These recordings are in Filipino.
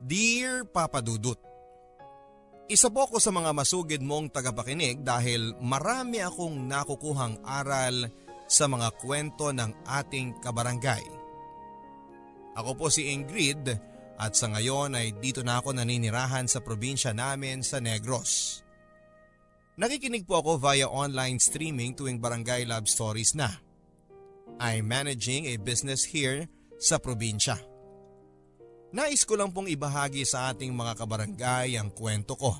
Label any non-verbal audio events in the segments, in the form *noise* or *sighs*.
Dear Papa Dudut, Isa po ako sa mga masugid mong tagapakinig dahil marami akong nakukuhang aral sa mga kwento ng ating kabarangay. Ako po si Ingrid at sa ngayon ay dito na ako naninirahan sa probinsya namin sa Negros. Nakikinig po ako via online streaming tuwing Barangay Love Stories na. I'm managing a business here sa probinsya. Nais ko lang pong ibahagi sa ating mga kabarangay ang kwento ko.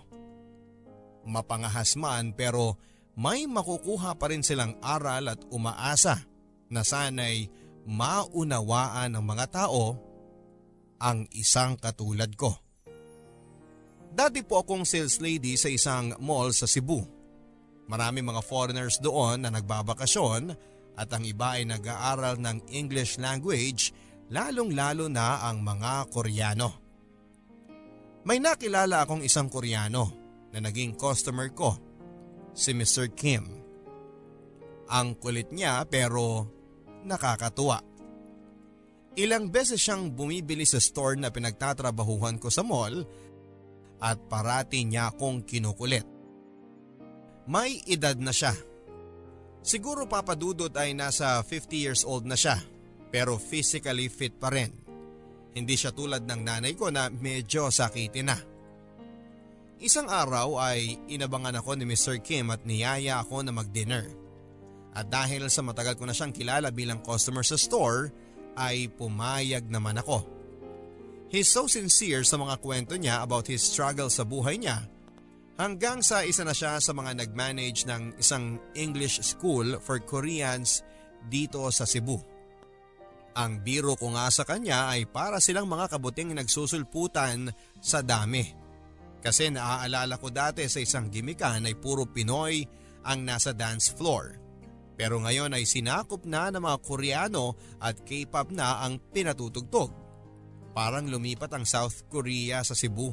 Mapangahas man pero may makukuha pa rin silang aral at umaasa na sana'y maunawaan ng mga tao ang isang katulad ko. Dati po akong sales lady sa isang mall sa Cebu. Marami mga foreigners doon na nagbabakasyon at ang iba ay nag-aaral ng English language lalong lalo na ang mga Koreano. May nakilala akong isang Koreano na naging customer ko, si Mr. Kim. Ang kulit niya pero nakakatuwa. Ilang beses siyang bumibili sa store na pinagtatrabahuhan ko sa mall at parati niya akong kinukulit. May edad na siya. Siguro papadudot ay nasa 50 years old na siya pero physically fit pa rin. Hindi siya tulad ng nanay ko na medyo sakitin na. Isang araw ay inabangan ako ni Mr. Kim at niyaya ako na mag-dinner. At dahil sa matagal ko na siyang kilala bilang customer sa store, ay pumayag naman ako. He's so sincere sa mga kwento niya about his struggle sa buhay niya hanggang sa isa na siya sa mga nag-manage ng isang English school for Koreans dito sa Cebu. Ang biro ko nga sa kanya ay para silang mga kabuting nagsusulputan sa dami. Kasi naaalala ko dati sa isang gimikan ay puro Pinoy ang nasa dance floor. Pero ngayon ay sinakop na ng mga Koreano at K-pop na ang pinatutugtog. Parang lumipat ang South Korea sa Cebu.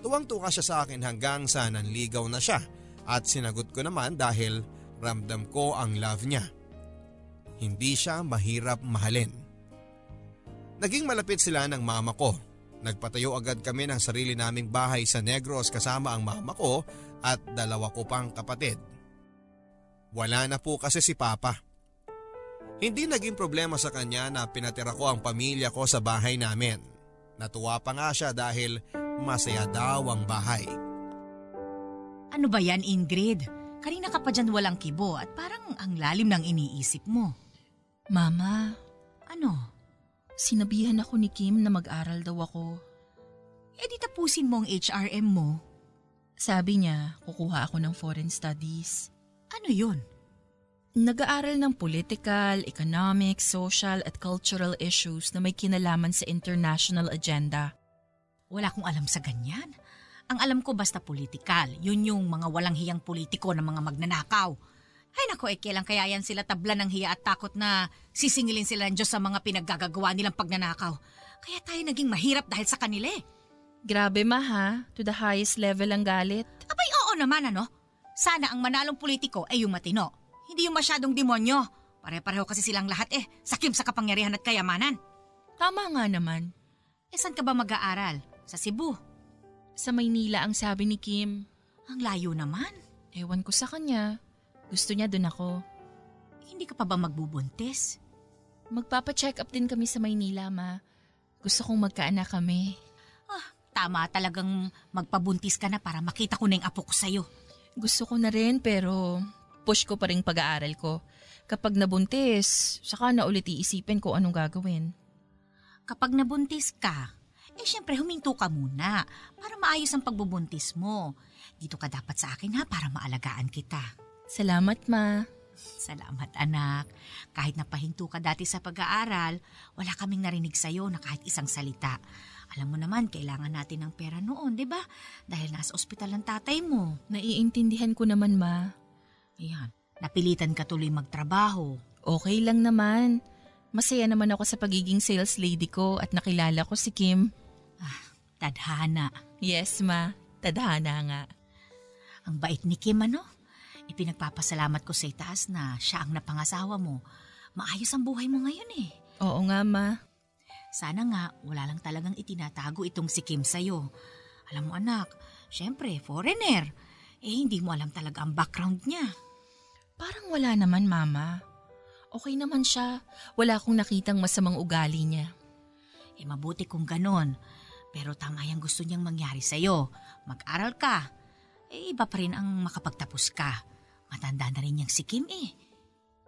Tuwang-tuwa siya sa akin hanggang sa nanligaw na siya at sinagot ko naman dahil ramdam ko ang love niya. Hindi siya mahirap mahalin. Naging malapit sila ng mama ko. Nagpatayo agad kami ng sarili naming bahay sa Negros kasama ang mama ko at dalawa ko pang kapatid. Wala na po kasi si Papa. Hindi naging problema sa kanya na pinatira ko ang pamilya ko sa bahay namin. Natuwa pa nga siya dahil masaya daw ang bahay. Ano ba yan, Ingrid? Kanina ka pa dyan walang kibo at parang ang lalim ng iniisip mo. Mama, Ano? sinabihan ako ni Kim na mag-aral daw ako. Eh di tapusin mo ang HRM mo. Sabi niya, kukuha ako ng foreign studies. Ano yun? Nag-aaral ng political, economic, social at cultural issues na may kinalaman sa international agenda. Wala akong alam sa ganyan. Ang alam ko basta politikal. Yun yung mga walang hiyang politiko ng mga magnanakaw. Ay nako, eh kailan kaya yan sila tabla ng hiya at takot na sisingilin sila ng Diyos sa mga pinaggagawa nilang pagnanakaw. Kaya tayo naging mahirap dahil sa kanila eh. Grabe ma ha, to the highest level ang galit. Abay oo naman ano. Sana ang manalong politiko ay yung matino. Hindi yung masyadong demonyo. Pare-pareho kasi silang lahat eh. Sakim sa kapangyarihan at kayamanan. Tama nga naman. Eh saan ka ba mag-aaral? Sa Cebu. Sa Maynila ang sabi ni Kim. Ang layo naman. Ewan ko sa kanya. Gusto niya dun ako. Hindi ka pa ba magbubuntis? Magpapa-check up din kami sa Maynila, ma. Gusto kong magkaanak kami. Ah, tama talagang magpabuntis ka na para makita ko na yung apo ko sa'yo. Gusto ko na rin pero push ko pa rin pag-aaral ko. Kapag nabuntis, saka na ulit iisipin ko anong gagawin. Kapag nabuntis ka, eh syempre huminto ka muna para maayos ang pagbubuntis mo. Dito ka dapat sa akin ha para maalagaan kita. Salamat, ma. Salamat anak. Kahit napahinto ka dati sa pag-aaral, wala kaming narinig sa'yo na kahit isang salita. Alam mo naman, kailangan natin ng pera noon, di ba? Dahil nasa ospital ang tatay mo. Naiintindihan ko naman, ma. Ayan, napilitan ka tuloy magtrabaho. Okay lang naman. Masaya naman ako sa pagiging sales lady ko at nakilala ko si Kim. Tadhana. Yes, ma. Tadhana nga. Ang bait ni Kim, ano? Ipinagpapasalamat ko sa itaas na siya ang napangasawa mo. Maayos ang buhay mo ngayon eh. Oo nga, ma. Sana nga wala lang talagang itinatago itong si Kim sa'yo. Alam mo anak, syempre foreigner. Eh hindi mo alam talaga ang background niya. Parang wala naman, Mama. Okay naman siya. Wala akong nakitang masamang ugali niya. Eh mabuti kung ganon. Pero tama yung gusto niyang mangyari sa'yo. Mag-aral ka. Eh iba pa rin ang makapagtapos ka. Matanda na rin yung si Kim eh.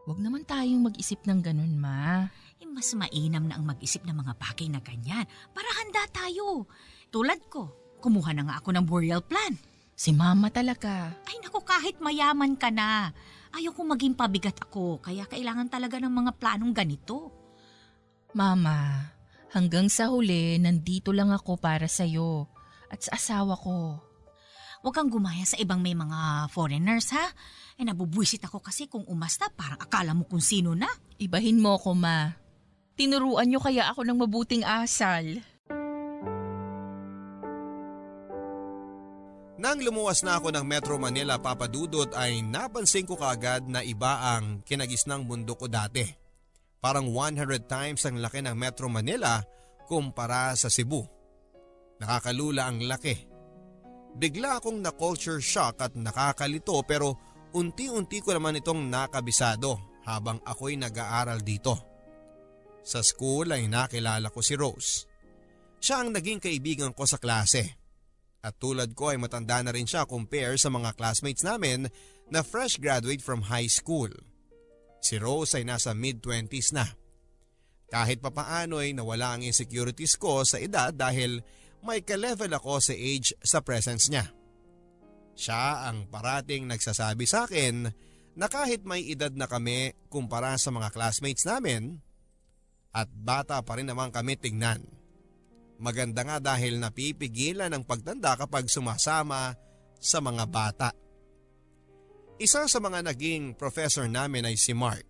Huwag naman tayong mag-isip ng ganun, Ma. Eh, mas mainam na ang mag-isip ng mga bagay na ganyan para handa tayo. Tulad ko, kumuha na nga ako ng burial plan. Si Mama talaga. Ay naku, kahit mayaman ka na. Ayaw kong maging pabigat ako, kaya kailangan talaga ng mga planong ganito. Mama, hanggang sa huli, nandito lang ako para sa'yo at sa asawa ko. Huwag kang gumaya sa ibang may mga foreigners, ha? Eh, nabubwisit ako kasi kung umasta, parang akala mo kung sino na. Ibahin mo ko, Ma. Tinuruan niyo kaya ako ng mabuting asal. Nang lumuwas na ako ng Metro Manila papadudot ay napansin ko kaagad na iba ang kinagisnang mundo ko dati. Parang 100 times ang laki ng Metro Manila kumpara sa Cebu. Nakakalula ang laki. Bigla akong na-culture shock at nakakalito pero unti-unti ko naman itong nakabisado habang ako'y nag-aaral dito. Sa school ay nakilala ko si Rose. Siya ang naging kaibigan ko sa klase. At tulad ko ay matanda na rin siya compare sa mga classmates namin na fresh graduate from high school. Si Rose ay nasa mid-twenties na. Kahit papaano ay nawala ang insecurities ko sa edad dahil may ka-level ako sa age sa presence niya. Siya ang parating nagsasabi sa akin na kahit may edad na kami kumpara sa mga classmates namin at bata pa rin naman kami tignan. Maganda nga dahil napipigilan ang pagtanda kapag sumasama sa mga bata. Isa sa mga naging professor namin ay si Mark.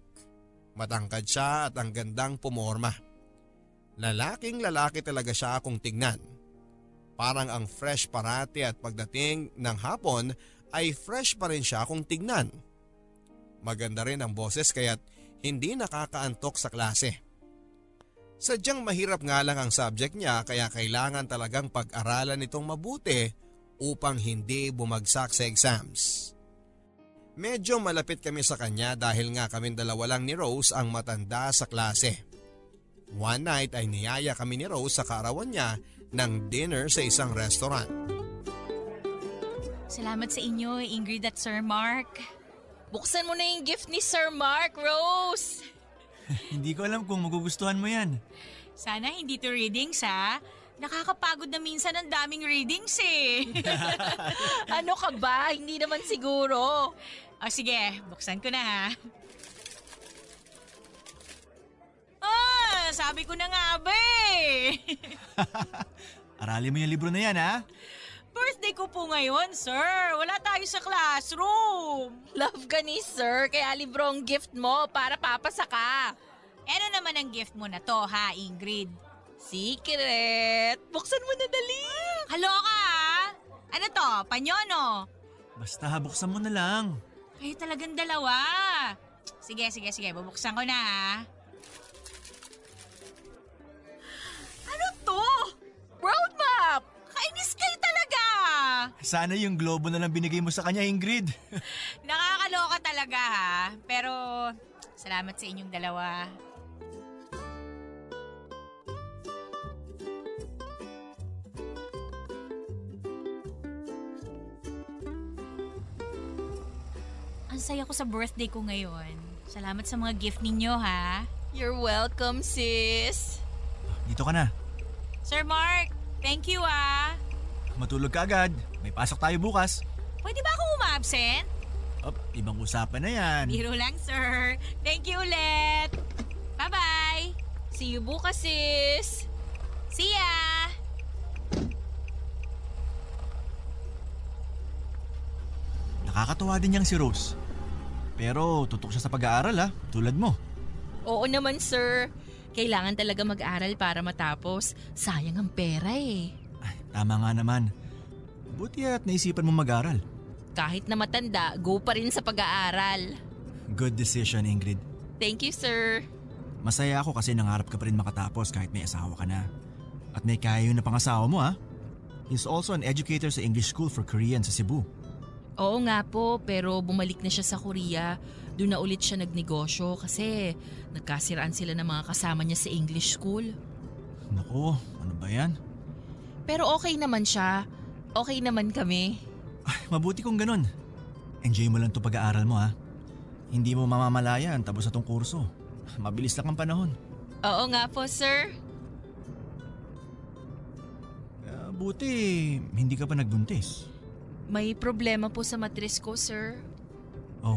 Matangkad siya at ang gandang pumorma. Lalaking lalaki talaga siya akong tignan. Parang ang fresh parati at pagdating ng hapon ay fresh pa rin siya akong tignan. Maganda rin ang boses kaya't hindi nakakaantok sa klase. Sadyang mahirap nga lang ang subject niya kaya kailangan talagang pag-aralan itong mabuti upang hindi bumagsak sa exams. Medyo malapit kami sa kanya dahil nga kaming dalawa lang ni Rose ang matanda sa klase. One night ay niyaya kami ni Rose sa kaarawan niya ng dinner sa isang restaurant. Salamat sa inyo, Ingrid at Sir Mark. Buksan mo na yung gift ni Sir Mark, Rose! *laughs* Hindi ko alam kung magugustuhan mo yan. Sana hindi to readings, ha? Nakakapagod na minsan ang daming readings, eh. *laughs* *laughs* ano ka ba? Hindi naman siguro. o sige, buksan ko na, ha? Ah, sabi ko na nga eh. *laughs* Aralin mo yung libro na yan, ha? Birthday ko po ngayon, sir. Wala tayo sa classroom. Love ka ni Sir, kaya libro ang gift mo para papasa ka. Ano naman ang gift mo na to, ha, Ingrid? Secret! Buksan mo na dali! Halo ka, ha? Ano to, panyono? Basta buksan mo na lang. Kayo talagang dalawa. Sige, sige, sige. Bubuksan ko na, ha? Road map! Kainis kayo talaga! Sana yung globo na lang binigay mo sa kanya, Ingrid. *laughs* Nakakaloka talaga, ha? Pero, salamat sa inyong dalawa. Ang saya ko sa birthday ko ngayon. Salamat sa mga gift ninyo, ha? You're welcome, sis. Dito ka na. Sir Mark, thank you, ah. Matulog ka agad. May pasok tayo bukas. Pwede ba akong umabsent? Op, ibang usapan na yan. Biro lang, sir. Thank you ulit. Bye-bye. See you bukas, sis. See ya! Nakakatuwa din niyang si Rose. Pero tutok siya sa pag-aaral ha, tulad mo. Oo naman, sir. Kailangan talaga mag-aral para matapos. Sayang ang pera eh. Ay, tama nga naman. Buti at naisipan mo mag-aral. Kahit na matanda, go pa rin sa pag-aaral. Good decision, Ingrid. Thank you, sir. Masaya ako kasi nangarap ka pa rin makatapos kahit may asawa ka na. At may yun na pangasawa mo ha. He's also an educator sa English School for Korean sa Cebu. Oo nga po, pero bumalik na siya sa Korea. Doon na ulit siya nagnegosyo kasi nagkasiraan sila ng mga kasama niya sa English school. Nako, ano ba yan? Pero okay naman siya. Okay naman kami. Ay, mabuti kung ganun. Enjoy mo lang to pag-aaral mo ha. Hindi mo mamamalayan tapos na tong kurso. Mabilis lang ang panahon. Oo nga po, sir. Uh, buti, hindi ka pa nagbuntis. May problema po sa matris ko, sir. Oh,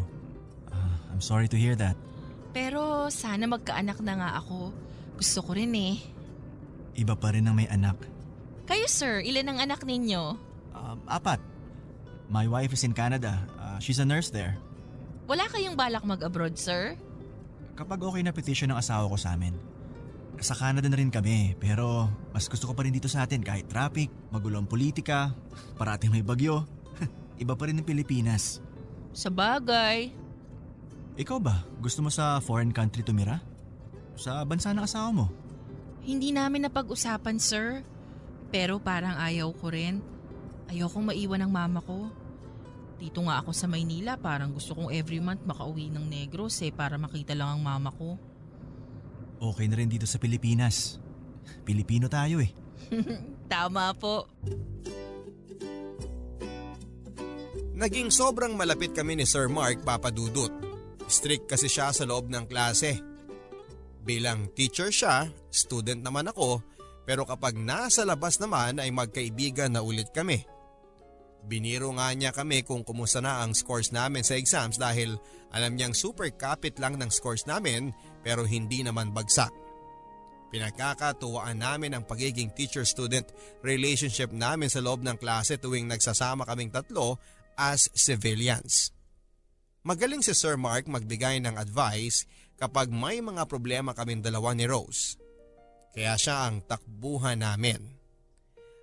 uh, I'm sorry to hear that. Pero sana magkaanak na nga ako. Gusto ko rin eh. Iba pa rin ang may anak. Kayo, sir, ilan ang anak ninyo? Um, apat. My wife is in Canada. Uh, she's a nurse there. Wala kayong balak mag-abroad, sir? Kapag okay na petition ng asawa ko sa amin. Sa Canada na rin kami, pero mas gusto ko pa rin dito sa atin kahit traffic, magulo ang politika, parating may bagyo. *laughs* Iba pa rin ng Pilipinas. Sa bagay. Ikaw ba, gusto mo sa foreign country tumira? Sa bansa ng asawa mo? Hindi namin napag-usapan, sir. Pero parang ayaw ko rin. Ayokong maiwan ng mama ko. Dito nga ako sa Maynila, parang gusto kong every month makauwi ng Negros eh para makita lang ang mama ko. Okay na rin dito sa Pilipinas. Pilipino tayo eh. *laughs* Tama po. Naging sobrang malapit kami ni Sir Mark Papadudut. Strict kasi siya sa loob ng klase. Bilang teacher siya, student naman ako, pero kapag nasa labas naman ay magkaibigan na ulit kami. Biniro nga niya kami kung kumusta na ang scores namin sa exams dahil alam niyang super kapit lang ng scores namin pero hindi naman bagsak. Pinagkakatuwaan namin ang pagiging teacher-student relationship namin sa loob ng klase tuwing nagsasama kaming tatlo as civilians. Magaling si Sir Mark magbigay ng advice kapag may mga problema kaming dalawa ni Rose. Kaya siya ang takbuhan namin.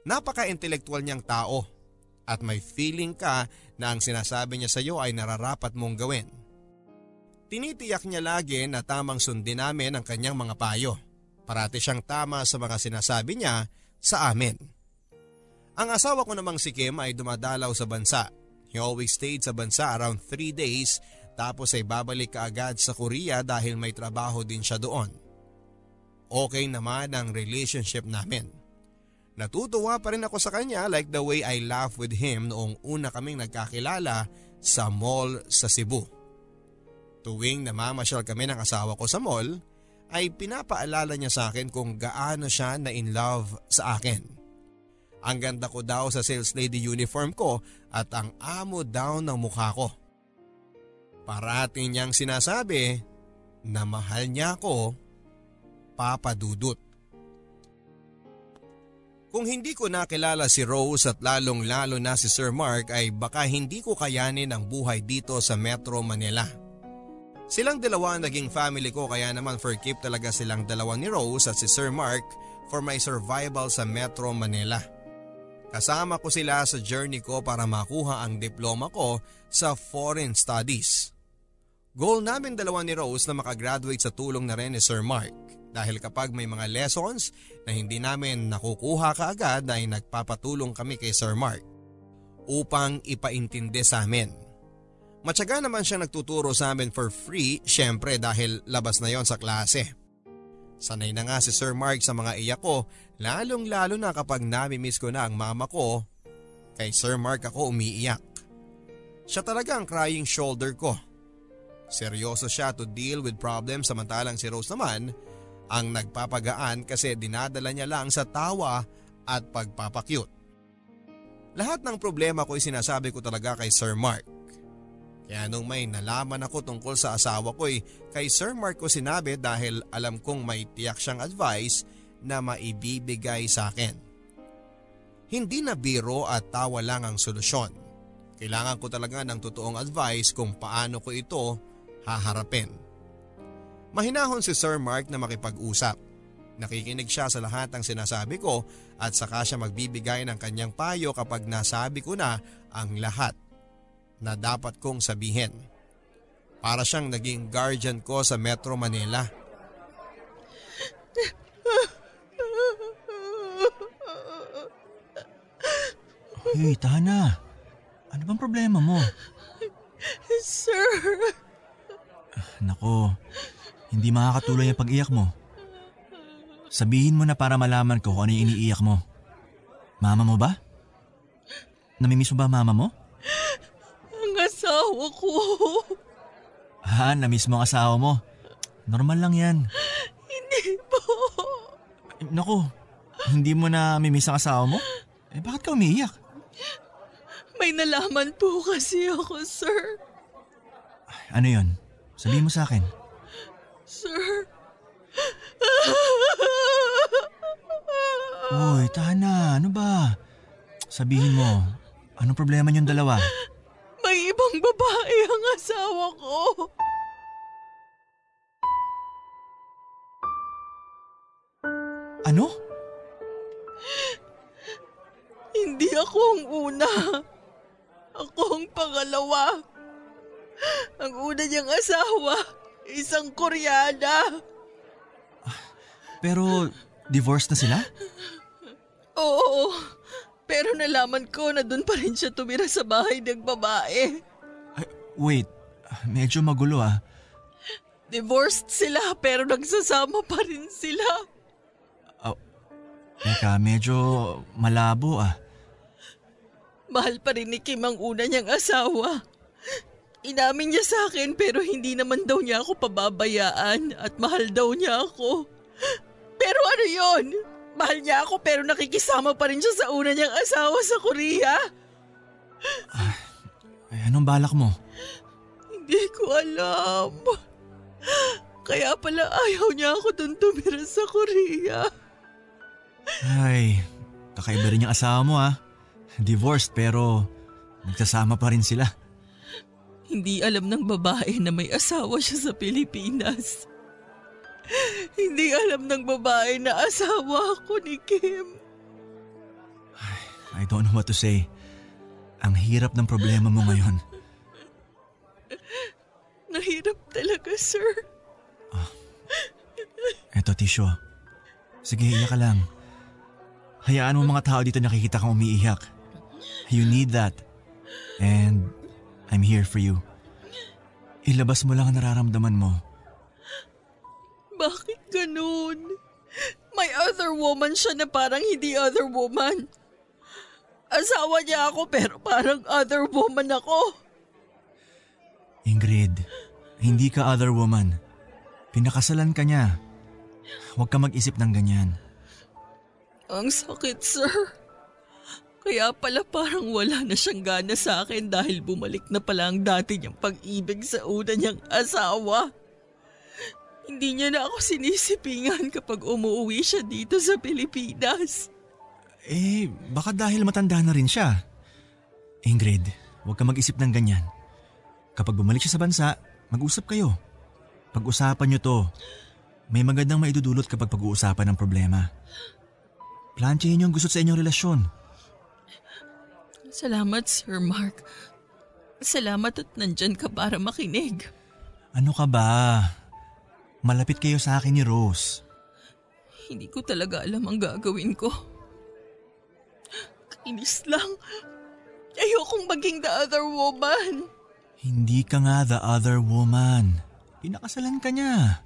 Napaka-intelektual niyang tao at may feeling ka na ang sinasabi niya sa iyo ay nararapat mong gawin. Tinitiyak niya lagi na tamang sundin namin ang kanyang mga payo. Parati siyang tama sa mga sinasabi niya sa amin. Ang asawa ko namang si Kim ay dumadalaw sa bansa. He always stayed sa bansa around 3 days tapos ay babalik kaagad sa Korea dahil may trabaho din siya doon. Okay naman ang relationship namin. Natutuwa pa rin ako sa kanya like the way I laugh with him noong una kaming nagkakilala sa mall sa Cebu. Tuwing namamasyal kami ng asawa ko sa mall, ay pinapaalala niya sa akin kung gaano siya na in love sa akin. Ang ganda ko daw sa sales lady uniform ko at ang amo daw ng mukha ko. Parati niyang sinasabi na mahal niya ako, Papa Dudut. Kung hindi ko nakilala si Rose at lalong lalo na si Sir Mark ay baka hindi ko kayanin ang buhay dito sa Metro Manila. Silang dalawa ang naging family ko kaya naman for keep talaga silang dalawa ni Rose at si Sir Mark for my survival sa Metro Manila. Kasama ko sila sa journey ko para makuha ang diploma ko sa Foreign Studies. Goal namin dalawa ni Rose na makagraduate sa tulong na rin ni Sir Mark dahil kapag may mga lessons na hindi namin nakukuha kaagad ay nagpapatulong kami kay Sir Mark upang ipaintindi sa amin. Matyaga naman siya nagtuturo sa amin for free syempre dahil labas na yon sa klase. Sanay na nga si Sir Mark sa mga iyak ko lalong lalo na kapag nami-miss ko na ang mama ko. Kay Sir Mark ako umiiyak. Siya talaga ang crying shoulder ko. Seryoso siya to deal with problems samantalang si Rose naman ang nagpapagaan kasi dinadala niya lang sa tawa at pagpapakyut. Lahat ng problema ko ay sinasabi ko talaga kay Sir Mark. Kaya nung may nalaman ako tungkol sa asawa ko ay kay Sir Mark ko sinabi dahil alam kong may tiyak siyang advice na maibibigay sa akin. Hindi na biro at tawa lang ang solusyon. Kailangan ko talaga ng totoong advice kung paano ko ito haharapin. Mahinahon si Sir Mark na makipag-usap. Nakikinig siya sa lahat ng sinasabi ko at saka siya magbibigay ng kanyang payo kapag nasabi ko na ang lahat na dapat kong sabihin. Para siyang naging guardian ko sa Metro Manila. Hey, Tana. Ano bang problema mo? Sir. Nako, hindi makakatuloy ang pag-iyak mo. Sabihin mo na para malaman ko kung ano yung iniiyak mo. Mama mo ba? Namimiss mo ba mama mo? Asawa ko. Ha, namiss mo ang asawa mo. Normal lang yan. Hindi po. Nako, hindi mo na mimiss ang asawa mo? Eh bakit ka umiiyak? May nalaman po kasi ako, sir. Ano yon? Sabihin mo sa akin. Sir. Uy, Tana, ano ba? Sabihin mo, anong problema niyong dalawa? Ibang babae ang asawa ko. Ano? Hindi ako ang una. Ako ang pangalawa. Ang una niyang asawa, isang Koreana. Pero divorced na sila? Oo, pero nalaman ko na doon pa rin siya tumira sa bahay ng babae. Wait, medyo magulo ah. Divorced sila pero nagsasama pa rin sila. Teka, medyo malabo ah. Mahal pa rin ni Kim ang una niyang asawa. Inamin niya sa akin pero hindi naman daw niya ako pababayaan at mahal daw niya ako. Pero ano yon? Mahal niya ako pero nakikisama pa rin siya sa una niyang asawa sa Korea. Ay, anong balak mo? Hindi ko alam. Kaya pala ayaw niya ako dun tumira sa Korea. Ay, kakaiba rin yung asawa mo ah. Divorced pero nagsasama pa rin sila. Hindi alam ng babae na may asawa siya sa Pilipinas. Hindi alam ng babae na asawa ako ni Kim. I don't know what to say. Ang hirap ng problema mo ngayon. Nahirap talaga, sir. Eto, Tisyo. Sige, iyak ka lang. Hayaan mo mga tao dito nakikita kang umiiyak. You need that. And I'm here for you. Ilabas mo lang ang nararamdaman mo. Bakit ganun? May other woman siya na parang hindi other woman. Asawa niya ako pero parang other woman ako. Ingrid, hindi ka other woman. Pinakasalan ka niya. Huwag ka mag-isip ng ganyan. Ang sakit, sir. Kaya pala parang wala na siyang gana sa akin dahil bumalik na pala ang dati niyang pag-ibig sa una niyang asawa. Hindi niya na ako sinisipingan kapag umuwi siya dito sa Pilipinas. Eh, baka dahil matanda na rin siya. Ingrid, huwag ka mag-isip ng ganyan. Kapag bumalik siya sa bansa, mag-usap kayo. Pag-usapan niyo to. May magandang maidudulot kapag pag-uusapan ng problema. Planchahin niyo ang gusto sa inyong relasyon. Salamat, Sir Mark. Salamat at nandyan ka para makinig. Ano ka ba? Malapit kayo sa akin ni Rose. Hindi ko talaga alam ang gagawin ko. Kainis lang. Ayokong maging the other woman. Hindi ka nga the other woman. Pinakasalan ka niya.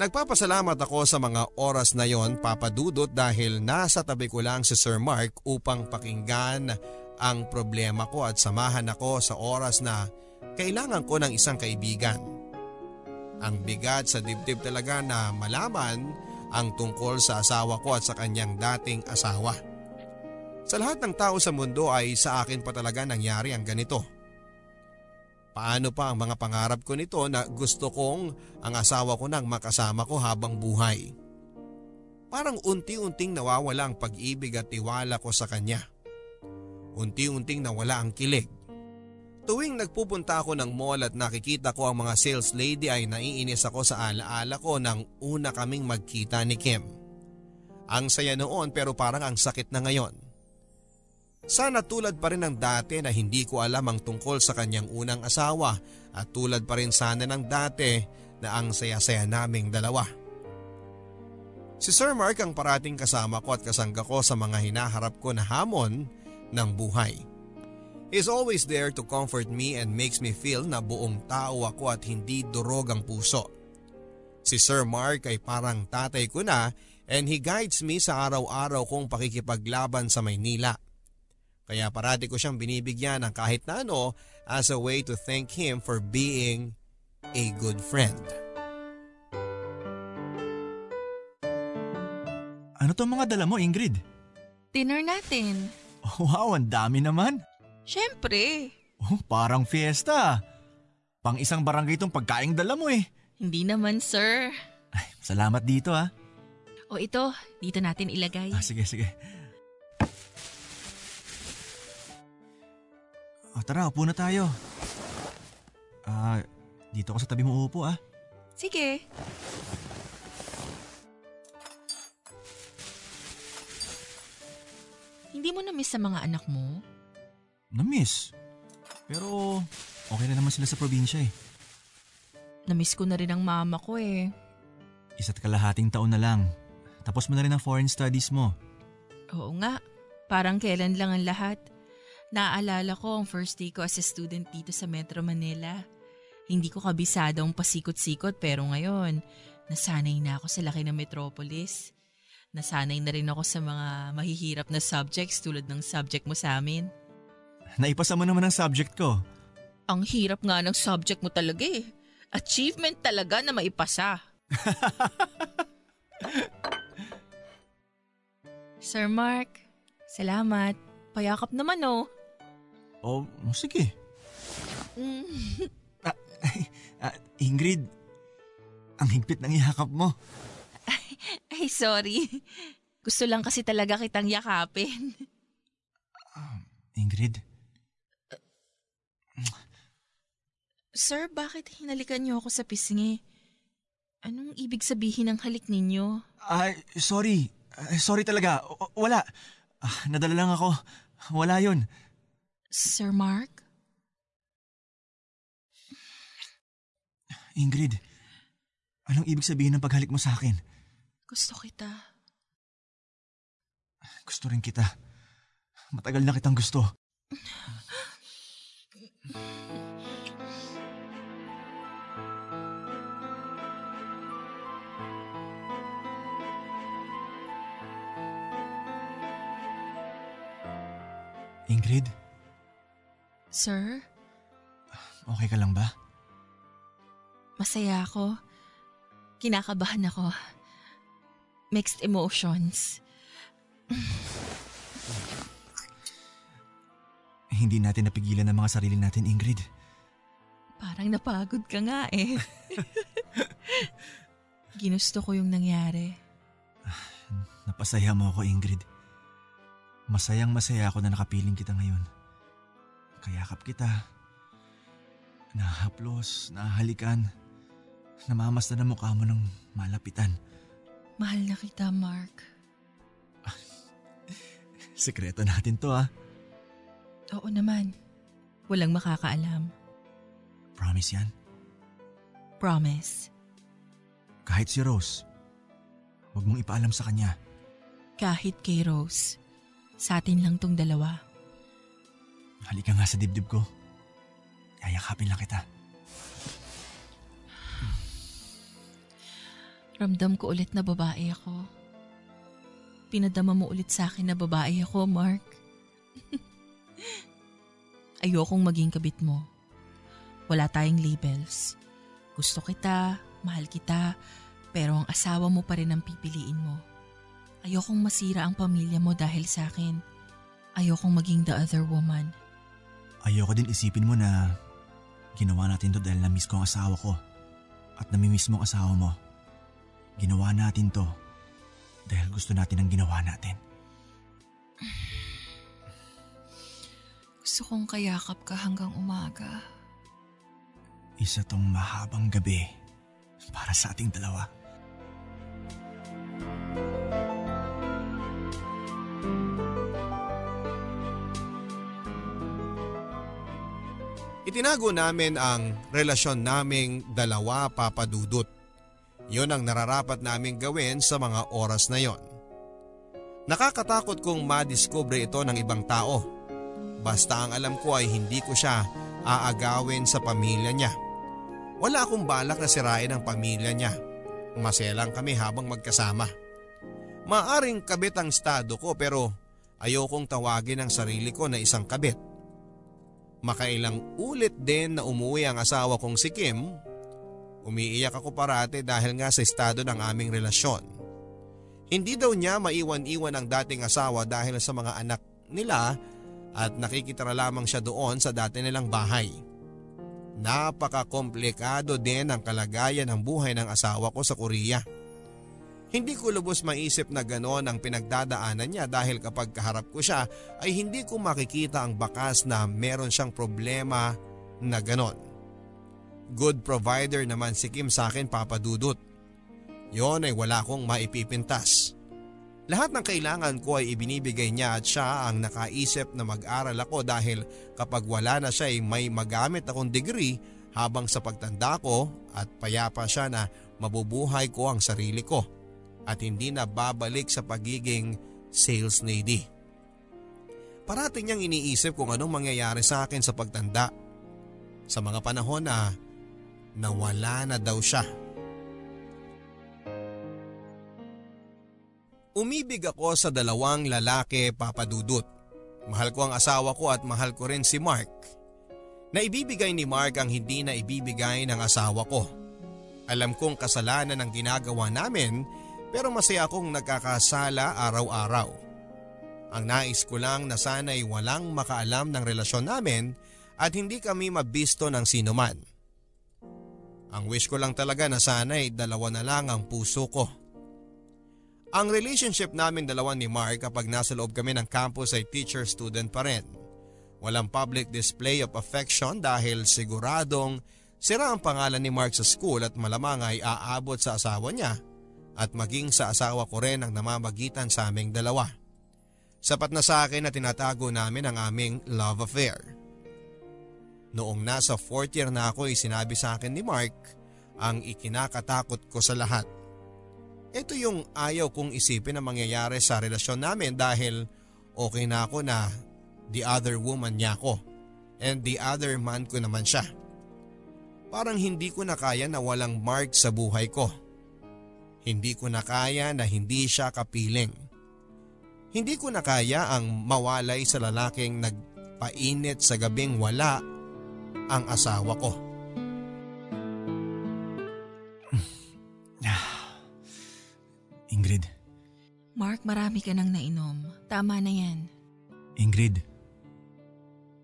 Nagpapasalamat ako sa mga oras na yon papadudot dahil nasa tabi ko lang si Sir Mark upang pakinggan ang problema ko at samahan ako sa oras na kailangan ko ng isang kaibigan. Ang bigat sa dibdib talaga na malaman ang tungkol sa asawa ko at sa kanyang dating asawa. Sa lahat ng tao sa mundo ay sa akin pa talaga nangyari ang ganito. Paano pa ang mga pangarap ko nito na gusto kong ang asawa ko nang makasama ko habang buhay? Parang unti-unting nawawala ang pag-ibig at tiwala ko sa kanya. Unti-unting nawala ang kilig. Tuwing nagpupunta ako ng mall at nakikita ko ang mga sales lady ay naiinis ako sa alaala ko nang una kaming magkita ni Kim. Ang saya noon pero parang ang sakit na ngayon. Sana tulad pa rin ng dati na hindi ko alam ang tungkol sa kanyang unang asawa at tulad pa rin sana ng dati na ang saya-saya naming dalawa. Si Sir Mark ang parating kasama ko at kasangga ko sa mga hinaharap ko na hamon ng buhay. He is always there to comfort me and makes me feel na buong tao ako at hindi durog ang puso. Si Sir Mark ay parang tatay ko na and he guides me sa araw-araw kong pakikipaglaban sa Maynila. Kaya parati ko siyang binibigyan ng kahit na ano as a way to thank him for being a good friend. Ano to mga dala mo, Ingrid? Dinner natin. *laughs* Wow, ang dami naman. Siyempre. Oh, parang fiesta. Pang isang barangay itong pagkaing dala mo eh. Hindi naman, sir. Ay, salamat dito ah. O ito, dito natin ilagay. Ah, sige, sige. Oh, tara, upo na tayo. Ah, dito ako sa tabi mo upo ah. Sige. Hindi mo na-miss sa mga anak mo? Na-miss. Pero okay na naman sila sa probinsya eh. Na-miss ko na rin ang mama ko eh. Isa't kalahating taon na lang. Tapos mo na rin ang foreign studies mo. Oo nga, parang kailan lang ang lahat. Naaalala ko ang first day ko as a student dito sa Metro Manila. Hindi ko kabisado ang pasikot-sikot pero ngayon, nasanay na ako sa laki ng metropolis. Nasanay na rin ako sa mga mahihirap na subjects tulad ng subject mo sa amin. Naipasa mo naman ang subject ko. Ang hirap nga ng subject mo talaga eh. Achievement talaga na maipasa. *laughs* Sir Mark, salamat. Payakap naman oh. Oh, sige. Mm. *laughs* *laughs* Ah, Ingrid, ang higpit ng ihakap mo. Ay, sorry. Gusto lang kasi talaga kitang yakapin. Ingrid, Sir, bakit hinalikan niyo ako sa pisngi? Anong ibig sabihin ng halik ninyo? ay, sorry. Ah, sorry talaga. O- wala. Ah, nadala lang ako. Wala yun. Sir Mark? Ingrid, anong ibig sabihin ng paghalik mo sa akin? Gusto kita. Gusto rin kita. Matagal na kitang gusto. *laughs* Ingrid, Sir, okay ka lang ba? masaya ako. Kinakabahan ako. Mixed emotions. Hindi natin napigilan ang mga sarili natin, Ingrid. Parang napagod ka nga eh. *laughs* Ginusto ko yung nangyari. Napasaya mo ako, Ingrid. Masayang masaya ako na nakapiling kita ngayon. Kayakap kita. Nahaplos, nahalikan. Namamasdan ang mukha mo ng malapitan. Mahal na kita, Mark. *laughs* Sekreto natin to ah. Oo naman. Walang makakaalam. Promise yan. Promise. Kahit si Rose. Huwag mong ipaalam sa kanya. Kahit kay Rose. Sa atin lang tong dalawa. Halika nga sa dibdib ko. Yayakapin lang kita. Ramdam ko ulit na babae ako. Pinadama mo ulit sa akin na babae ako, Mark. *laughs* Ayokong maging kabit mo. Wala tayong labels. Gusto kita, mahal kita, pero ang asawa mo pa rin ang pipiliin mo. Ayokong masira ang pamilya mo dahil sa akin. Ayokong maging the other woman. Ayoko din isipin mo na ginawa natin to dahil na-miss ko ang asawa ko. At namimiss mo ang asawa mo. Ginawa natin to dahil gusto natin ang ginawa natin. Gusto kong kayakap ka hanggang umaga. Isa tong mahabang gabi para sa ating dalawa. Itinago namin ang relasyon naming dalawa papadudot. Yon ang nararapat naming gawin sa mga oras na yon. Nakakatakot kong madiskubre ito ng ibang tao. Basta ang alam ko ay hindi ko siya aagawin sa pamilya niya. Wala akong balak na sirain ang pamilya niya. Maselang kami habang magkasama. Maaring kabit ang estado ko pero ayokong tawagin ang sarili ko na isang kabit. Makailang ulit din na umuwi ang asawa kong si Kim. Umiiyak ako parate dahil nga sa estado ng aming relasyon. Hindi daw niya maiwan-iwan ang dating asawa dahil sa mga anak nila at nakikitara lamang siya doon sa dati nilang bahay. Napaka-komplikado din ang kalagayan ng buhay ng asawa ko sa Korea. Hindi ko lubos maisip na gano'n ang pinagdadaanan niya dahil kapag kaharap ko siya ay hindi ko makikita ang bakas na meron siyang problema na gano'n. Good provider naman si Kim sa akin papadudot. Yon ay wala kong maipipintas. Lahat ng kailangan ko ay ibinibigay niya at siya ang nakaisip na mag-aral ako dahil kapag wala na siya ay may magamit akong degree habang sa pagtanda ko at payapa siya na mabubuhay ko ang sarili ko at hindi na babalik sa pagiging sales lady. Parating niyang iniisip kung anong mangyayari sa akin sa pagtanda. Sa mga panahon na nawala na daw siya. Umibig ako sa dalawang lalaki papadudot. Mahal ko ang asawa ko at mahal ko rin si Mark. Naibibigay ni Mark ang hindi na ibibigay ng asawa ko. Alam kong kasalanan ang ginagawa namin pero masaya akong nagkakasala araw-araw. Ang nais ko lang na sana'y walang makaalam ng relasyon namin at hindi kami mabisto ng sinuman. Ang wish ko lang talaga na sana'y dalawa na lang ang puso ko. Ang relationship namin dalawa ni Mark kapag nasa loob kami ng campus ay teacher-student pa rin. Walang public display of affection dahil siguradong sira ang pangalan ni Mark sa school at malamang ay aabot sa asawa niya at maging sa asawa ko rin ang namamagitan sa aming dalawa. Sapat na sa akin na tinatago namin ang aming love affair. Noong nasa fourth year na ako ay sinabi sa akin ni Mark ang ikinakatakot ko sa lahat – ito yung ayaw kong isipin na mangyayari sa relasyon namin dahil okay na ako na the other woman niya ako and the other man ko naman siya. Parang hindi ko na kaya na walang mark sa buhay ko. Hindi ko na kaya na hindi siya kapiling. Hindi ko na kaya ang mawalay sa lalaking nagpainit sa gabing wala ang asawa ko. *sighs* Ingrid. Mark, marami ka nang nainom. Tama na yan. Ingrid.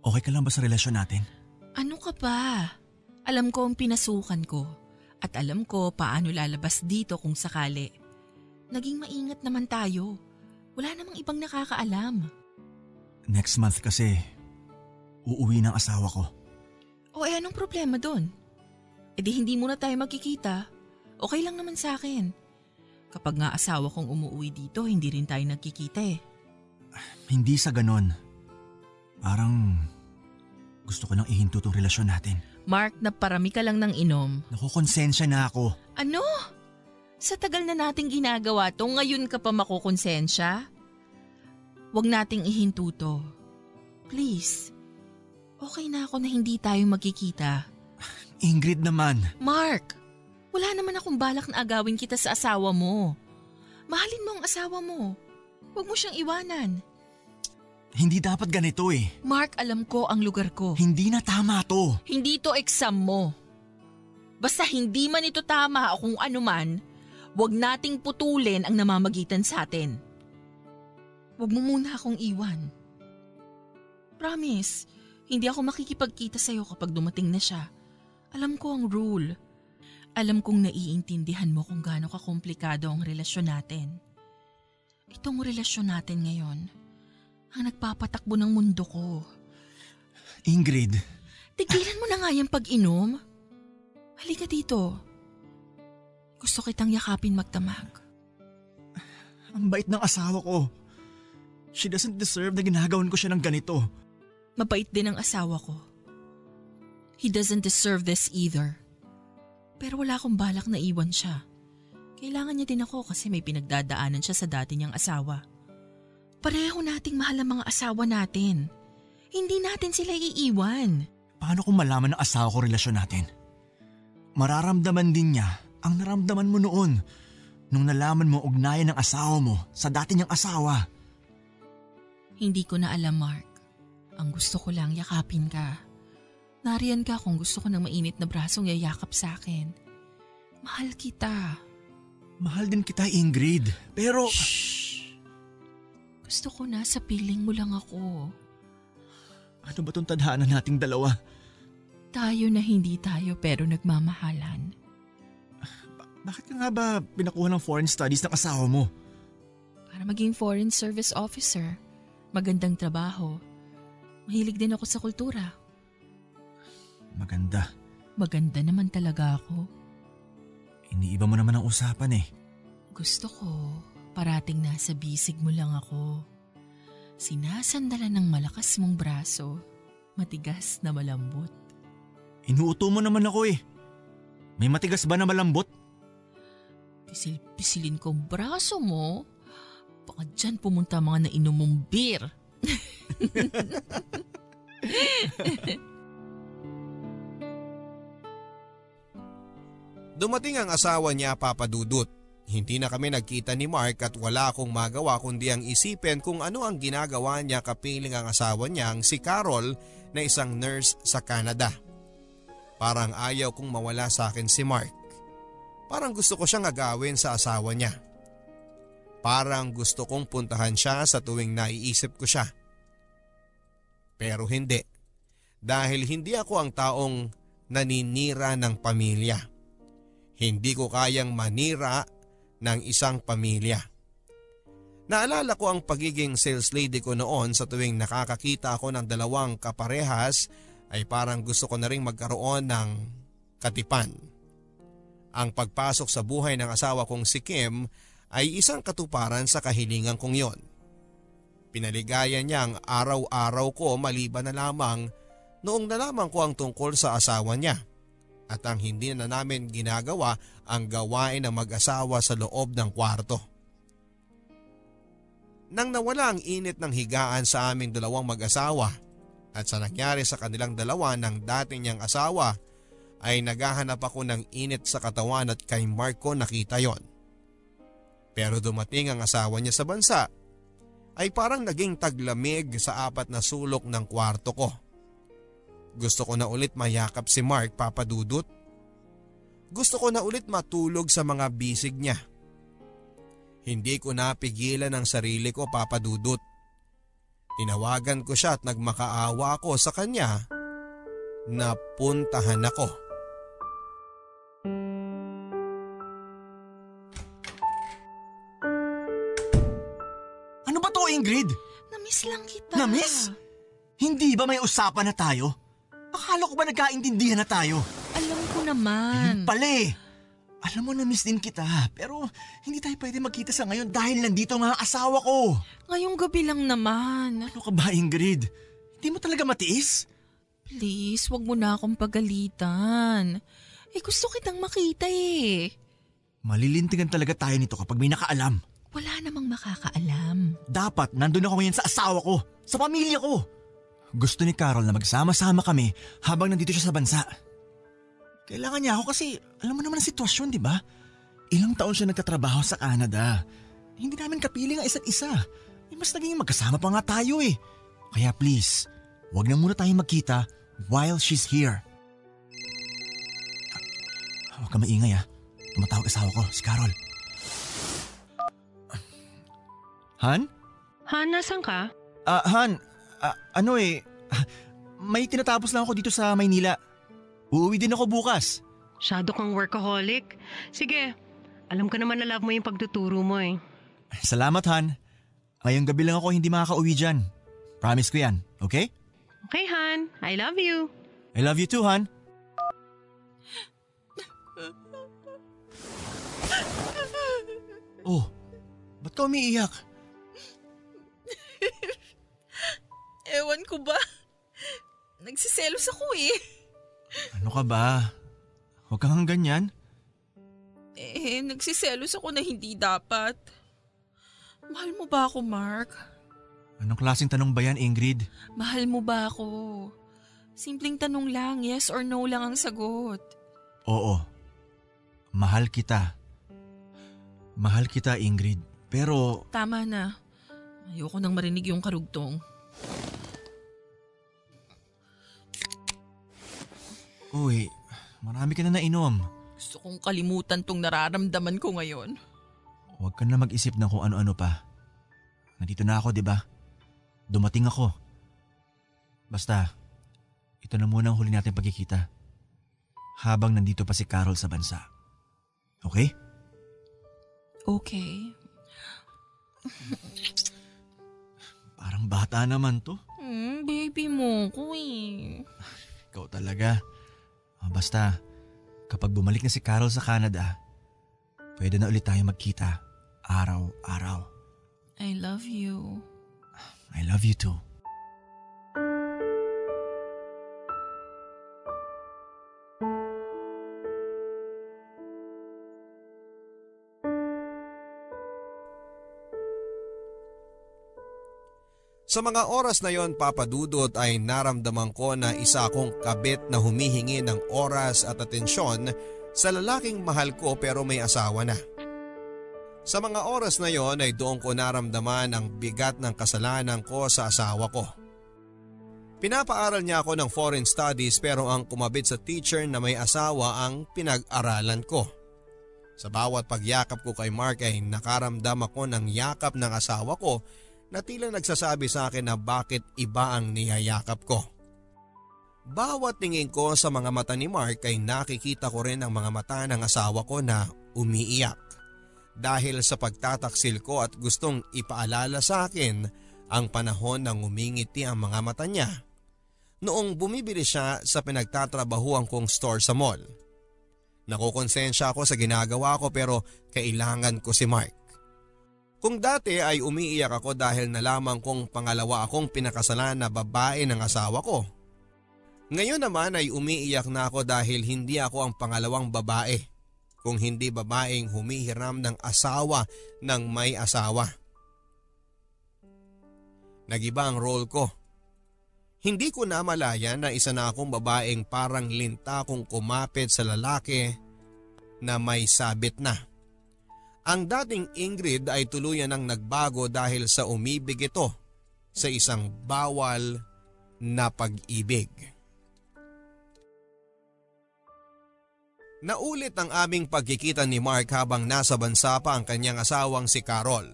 Okay ka lang ba sa relasyon natin? Ano ka ba? Alam ko ang pinasukan ko. At alam ko paano lalabas dito kung sakali. Naging maingat naman tayo. Wala namang ibang nakakaalam. Next month kasi, uuwi ng asawa ko. O eh anong problema doon? E di hindi muna tayo magkikita. Okay lang naman sa akin. Kapag nga asawa kong umuwi dito, hindi rin tayo nagkikita eh. Hindi sa ganon. Parang gusto ko nang ihinto tong relasyon natin. Mark, naparami ka lang ng inom. Nakukonsensya na ako. Ano? Sa tagal na nating ginagawa to, ngayon ka pa makukonsensya? Huwag nating ihinto to. Please. Okay na ako na hindi tayo magkikita. *sighs* Ingrid naman. Mark, wala naman akong balak na agawin kita sa asawa mo. Mahalin mo ang asawa mo. Huwag mo siyang iwanan. Hindi dapat ganito eh. Mark, alam ko ang lugar ko. Hindi na tama to. Hindi to exam mo. Basta hindi man ito tama o kung ano man, huwag nating putulin ang namamagitan sa atin. Huwag mo muna akong iwan. Promise, hindi ako makikipagkita sa'yo kapag dumating na siya. Alam ko ang rule. Alam kong naiintindihan mo kung gaano kakomplikado ang relasyon natin. Itong relasyon natin ngayon, ang nagpapatakbo ng mundo ko. Ingrid. Tigilan mo na nga yung pag-inom. Halika dito. Gusto kitang yakapin magtamag. Ang bait ng asawa ko. She doesn't deserve na ginagawan ko siya ng ganito. Mabait din ang asawa ko. He doesn't deserve this either. Pero wala akong balak na iwan siya. Kailangan niya din ako kasi may pinagdadaanan siya sa dati niyang asawa. Pareho nating mahal ang mga asawa natin. Hindi natin sila iiwan. Paano kung malaman ng asawa ko relasyon natin? Mararamdaman din niya ang naramdaman mo noon nung nalaman mo ugnayan ng asawa mo sa dati niyang asawa. Hindi ko na alam, Mark. Ang gusto ko lang yakapin ka. Nariyan ka kung gusto ko ng mainit na brasong yayakap sa akin. Mahal kita. Mahal din kita, Ingrid. Pero... Shh! Gusto ko na sa piling mo lang ako. Ano ba tong tadhana nating dalawa? Tayo na hindi tayo pero nagmamahalan. Bakit ka nga ba pinakuha ng foreign studies ng asawa mo? Para maging foreign service officer. Magandang trabaho. Mahilig din ako sa kultura. Maganda. Maganda naman talaga ako. Iniiba mo naman ang usapan eh. Gusto ko, parating nasa bisig mo lang ako. Sinasandalan ng malakas mong braso, matigas na malambot. Inuuto mo naman ako eh. May matigas ba na malambot? Pisil-pisilin ko ang braso mo. Baka dyan pumunta mga nainom mong beer. *laughs* Dumating ang asawa niya papadudot. Hindi na kami nagkita ni Mark at wala akong magawa kundi ang isipin kung ano ang ginagawa niya kapiling ang asawa niyang si Carol na isang nurse sa Canada. Parang ayaw kong mawala sa akin si Mark. Parang gusto ko siyang agawin sa asawa niya. Parang gusto kong puntahan siya sa tuwing naiisip ko siya. Pero hindi. Dahil hindi ako ang taong naninira ng pamilya. Hindi ko kayang manira ng isang pamilya. Naalala ko ang pagiging sales lady ko noon sa tuwing nakakakita ako ng dalawang kaparehas ay parang gusto ko na rin magkaroon ng katipan. Ang pagpasok sa buhay ng asawa kong si Kim ay isang katuparan sa kahilingan kong yon. Pinaligayan niya ang araw-araw ko maliban na lamang noong nalaman ko ang tungkol sa asawa niya at ang hindi na namin ginagawa ang gawain ng mag-asawa sa loob ng kwarto. Nang nawala ang init ng higaan sa aming dalawang mag-asawa at sa nangyari sa kanilang dalawa ng dating niyang asawa ay naghahanap ako ng init sa katawan at kay Marco nakita yon. Pero dumating ang asawa niya sa bansa ay parang naging taglamig sa apat na sulok ng kwarto ko. Gusto ko na ulit mayakap si Mark papadudot. Gusto ko na ulit matulog sa mga bisig niya. Hindi ko napigilan ang sarili ko papadudot. Tinawagan ko siya at nagmakaawa ako sa kanya na puntahan ako. Ano ba to, Ingrid? Namiss lang kita. Namiss? Hindi ba may usapan na tayo? Akala ko ba nagkaintindihan na tayo? Alam ko naman. Ayun pala eh. Alam mo, na-miss din kita. Pero hindi tayo pwede magkita sa ngayon dahil nandito nga ang asawa ko. Ngayong gabi lang naman. Ano ka ba, Ingrid? Hindi mo talaga matiis? Please, wag mo na akong pagalitan. Eh gusto kitang makita eh. Malilintigan talaga tayo nito kapag may nakaalam. Wala namang makakaalam. Dapat nandun ako ngayon sa asawa ko, sa pamilya ko. Gusto ni Carol na magsama-sama kami habang nandito siya sa bansa. Kailangan niya ako kasi alam mo naman ang sitwasyon, di ba? Ilang taon siya nagtatrabaho sa Canada. Hindi namin kapiling ang isa't isa. Eh, mas naging magkasama pa nga tayo eh. Kaya please, wag na muna tayong magkita while she's here. Huwag ka maingay ah. Tumatawag asawa ko, si Carol. Han? Han, nasan ka? Ah, Han, ah, ano eh, may tinatapos lang ako dito sa Maynila. Uuwi din ako bukas. Shadow kang workaholic. Sige, alam ko naman na love mo yung pagtuturo mo eh. Salamat, Han. Ngayong gabi lang ako hindi makaka-uwi dyan. Promise ko yan, okay? Okay, Han. I love you. I love you too, Han. Oh, ba't ka umiiyak? Ewan ko ba? *laughs* Nagsiselos ako eh. Ano ka ba? Huwag kang ganyan. Eh, nagsiselos ako na hindi dapat. Mahal mo ba ako, Mark? Anong klaseng tanong ba yan, Ingrid? Mahal mo ba ako? Simpleng tanong lang, yes or no lang ang sagot. Oo. Mahal kita. Mahal kita, Ingrid. Pero Tama na. Ayoko nang marinig yung karugtong. Uy, marami ka na nainom. Gusto kong kalimutan tong nararamdaman ko ngayon. Huwag ka na mag-isip ng kung ano-ano pa. Nandito na ako, di ba? Dumating ako. Basta, ito na muna ang huli natin pagkikita. Habang nandito pa si Carol sa bansa. Okay? Okay. Parang bata naman to. Hmm, baby mo ko eh. Ikaw talaga. Ah, basta, kapag bumalik na si Carol sa Canada, pwede na ulit tayo magkita. Araw-araw. I love you. I love you too. Sa mga oras na yon papadudot ay naramdaman ko na isa akong kabit na humihingi ng oras at atensyon sa lalaking mahal ko pero may asawa na. Sa mga oras na yon ay doon ko naramdaman ang bigat ng kasalanan ko sa asawa ko. Pinapaaral niya ako ng foreign studies pero ang kumabit sa teacher na may asawa ang pinag-aralan ko. Sa bawat pagyakap ko kay Mark ay nakaramdam ako ng yakap ng asawa ko na tila nagsasabi sa akin na bakit iba ang niyayakap ko. Bawat tingin ko sa mga mata ni Mark ay nakikita ko rin ang mga mata ng asawa ko na umiiyak. Dahil sa pagtataksil ko at gustong ipaalala sa akin ang panahon ng umingiti ang mga mata niya. Noong bumibili siya sa pinagtatrabahuan kong store sa mall. Nakukonsensya ako sa ginagawa ko pero kailangan ko si Mark. Kung dati ay umiiyak ako dahil nalaman kong pangalawa akong pinakasalan na babae ng asawa ko. Ngayon naman ay umiiyak na ako dahil hindi ako ang pangalawang babae kung hindi babaeng humihiram ng asawa ng may asawa. Nagiba ang role ko. Hindi ko na malaya na isa na akong babaeng parang linta kong kumapit sa lalaki na may sabit na. Ang dating Ingrid ay tuluyan ng nagbago dahil sa umibig ito sa isang bawal na pag-ibig. Naulit ang aming pagkikita ni Mark habang nasa bansa pa ang kanyang asawang si Carol.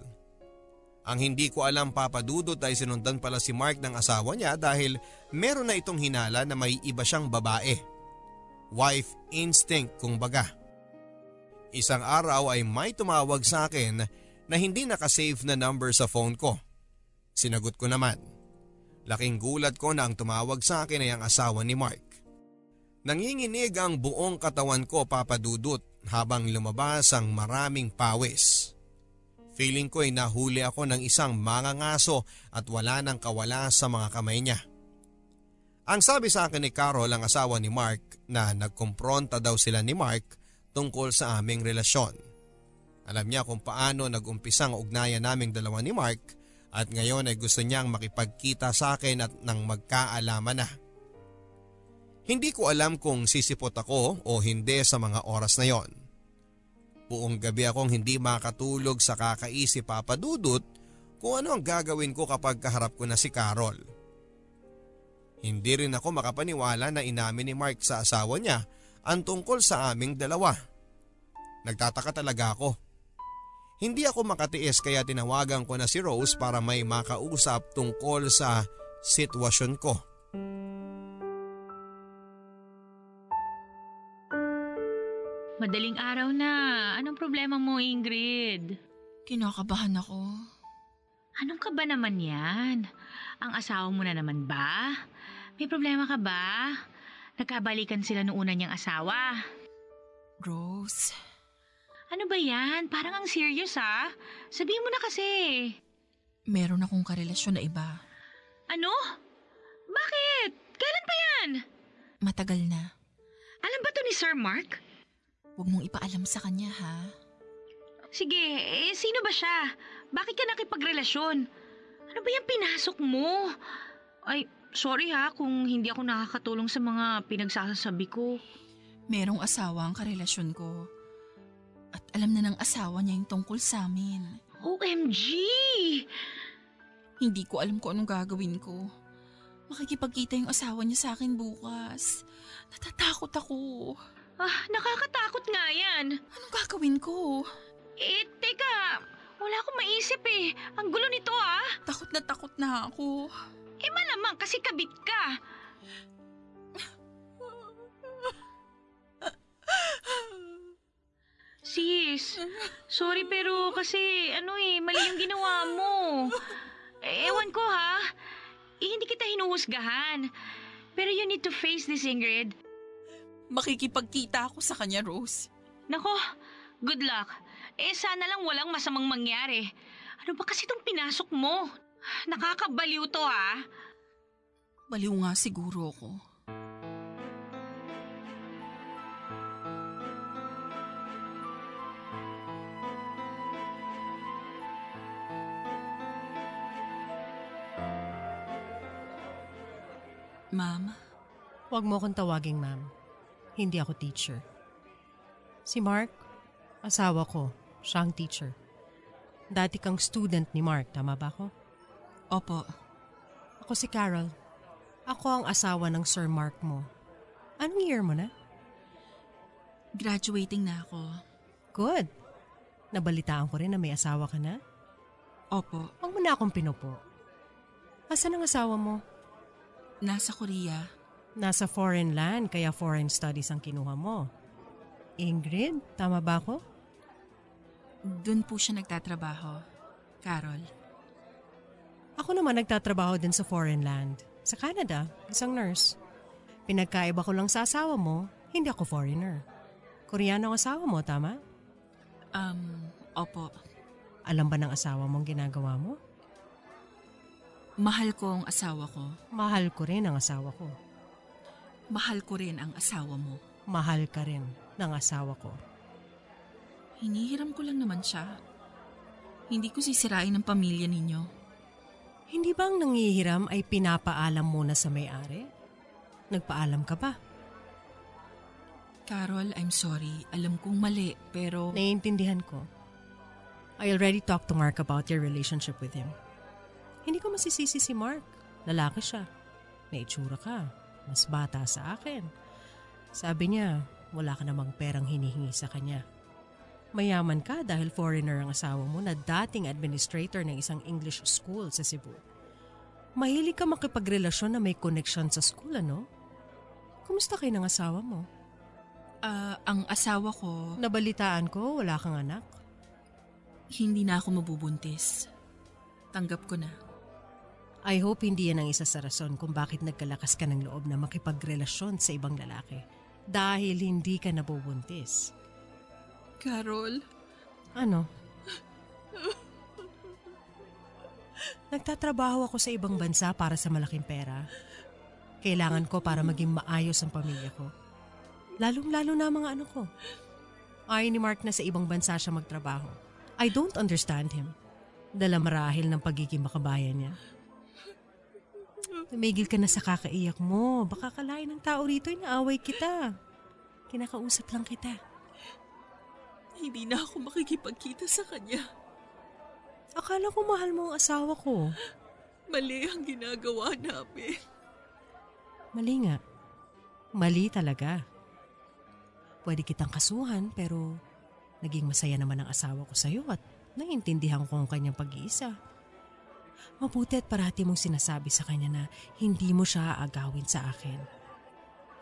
Ang hindi ko alam papadudot ay sinundan pala si Mark ng asawa niya dahil meron na itong hinala na may iba siyang babae. Wife instinct kung baga. Isang araw ay may tumawag sa akin na hindi nakasave na number sa phone ko. Sinagot ko naman. Laking gulat ko na ang tumawag sa akin ay ang asawa ni Mark. Nanginginig ang buong katawan ko papadudot habang lumabas ang maraming pawis. Feeling ko ay nahuli ako ng isang mangangaso at wala nang kawala sa mga kamay niya. Ang sabi sa akin ni Carol ang asawa ni Mark na nagkumpronta daw sila ni Mark tungkol sa aming relasyon. Alam niya kung paano nag-umpisa ang ugnayan naming dalawa ni Mark at ngayon ay gusto niyang makipagkita sa akin at nang magkaalaman na. Hindi ko alam kung sisipot ako o hindi sa mga oras na yon. Buong gabi akong hindi makatulog sa kakaisip papadudot kung ano ang gagawin ko kapag kaharap ko na si Carol. Hindi rin ako makapaniwala na inamin ni Mark sa asawa niya ang tungkol sa aming dalawa. Nagtataka talaga ako. Hindi ako makatiis kaya tinawagan ko na si Rose para may makausap tungkol sa sitwasyon ko. Madaling araw na. Anong problema mo, Ingrid? Kinakabahan ako. Anong ka ba naman yan? Ang asawa mo na naman ba? May problema ka ba? Nagkabalikan sila noong una niyang asawa. Rose, Ano ba yan? Parang ang serious ha? Sabihin mo na kasi. meron akong karelasyon na iba. Ano? Bakit? Kailan pa yan? Matagal na. Alam ba to ni Sir Mark? Huwag mong ipaalam sa kanya ha. Sige, eh, sino ba siya? Bakit ka nakipagrelasyon? Ano ba yung pinasok mo? Ay, sorry ha kung hindi ako nakakatulong sa mga pinagsasabi ko. Merong asawa ang karelasyon ko. At alam na ng asawa niya yung tungkol sa amin. OMG! Hindi ko alam kung anong gagawin ko. Makikipagkita yung asawa niya sa akin bukas. Natatakot ako. Ah, nakakatakot nga yan. Anong gagawin ko? Eh, teka, wala akong maisip eh. Ang gulo nito ah. Takot na takot na ako. Malamang kasi kabit ka. Sis, sorry pero kasi ano eh, mali yung ginawa mo. Eh, ewan ko ha, eh, hindi kita hinuhusgahan. Pero you need to face this, Ingrid. Makikipagkita ako sa kanya, Rose. Nako, good luck. Eh, sana lang walang masamang mangyari. Ano ba kasi itong pinasok mo? Nakakabaliw to ha. Baliw nga siguro ako. Ma'am, Huwag mo akong tawaging ma'am. Hindi ako teacher. Si Mark, asawa ko. Siya ang teacher. Dati kang student ni Mark, tama ba ako? Opo, Ako si Carol. Ako ang asawa ng Sir Mark mo. Anong year mo na? graduating na ako. Good. Nabalitaan ko rin na may asawa ka na. Opo, Huwag mo na akong pinupo. Asan ang asawa mo? nasa Korea. Nasa foreign land, kaya foreign studies ang kinuha mo. Ingrid, tama ba ako? Doon po siya nagtatrabaho. Carol. Ako naman nagtatrabaho din sa foreign land. Sa Canada, isang nurse. Pinagkaiba ko lang sa asawa mo, hindi ako foreigner. Koreano ang asawa mo, tama? Um, opo. Alam ba ng asawa mong ginagawa mo? Mahal ko ang asawa ko. Mahal ko rin ang asawa ko. Mahal ko rin ang asawa mo. Mahal ka rin ng asawa ko. Hinihiram ko lang naman siya. Hindi ko sisirain ang pamilya ninyo. Hindi bang nangihiram ay pinapaalam muna sa may-ari? Nagpaalam ka ba? Carol, I'm sorry. Alam kong mali, pero... Naiintindihan ko. I already talked to Mark about your relationship with him. Hindi ko masisisi si Mark. Lalaki siya. May itsura ka. Mas bata sa akin. Sabi niya, wala ka namang perang hinihingi sa kanya. Mayaman ka dahil foreigner ang asawa mo na dating administrator ng isang English school sa Cebu. Mahilig ka makipagrelasyon na may connection sa school, ano? Kumusta kayo ng asawa mo? Ah, ang asawa ko, Nabalitaan ko, wala kang anak. hindi na ako mabubuntis. Tanggap ko na. I hope hindi yan ang isa sa rason kung bakit nagkalakas ka ng loob na makipagrelasyon sa ibang lalaki. Dahil hindi ka nabubuntis. Carol, Ano? Nagtatrabaho ako sa ibang bansa para sa malaking pera. Kailangan ko para maging maayos ang pamilya ko. Lalong-lalo na mga ano ko. Ayaw ni Mark na sa ibang bansa siya magtrabaho. I don't understand him. Dala marahil ng pagiging makabayan niya. Tumigil ka na sa kakaiyak mo. Baka kalain ng tao rito ay naaway kita. Kinakausap lang kita. Hindi na ako makikipagkita sa kanya. Akala ko mahal mo ang asawa ko. Mali ang ginagawa namin. Mali nga. Mali talaga. Pwede kitang kasuhan pero naging masaya naman ang asawa ko sa'yo at naiintindihan ko ang kanyang pag-iisa. Mabuti at parati mong sinasabi sa kanya na hindi mo siya aagawin sa akin.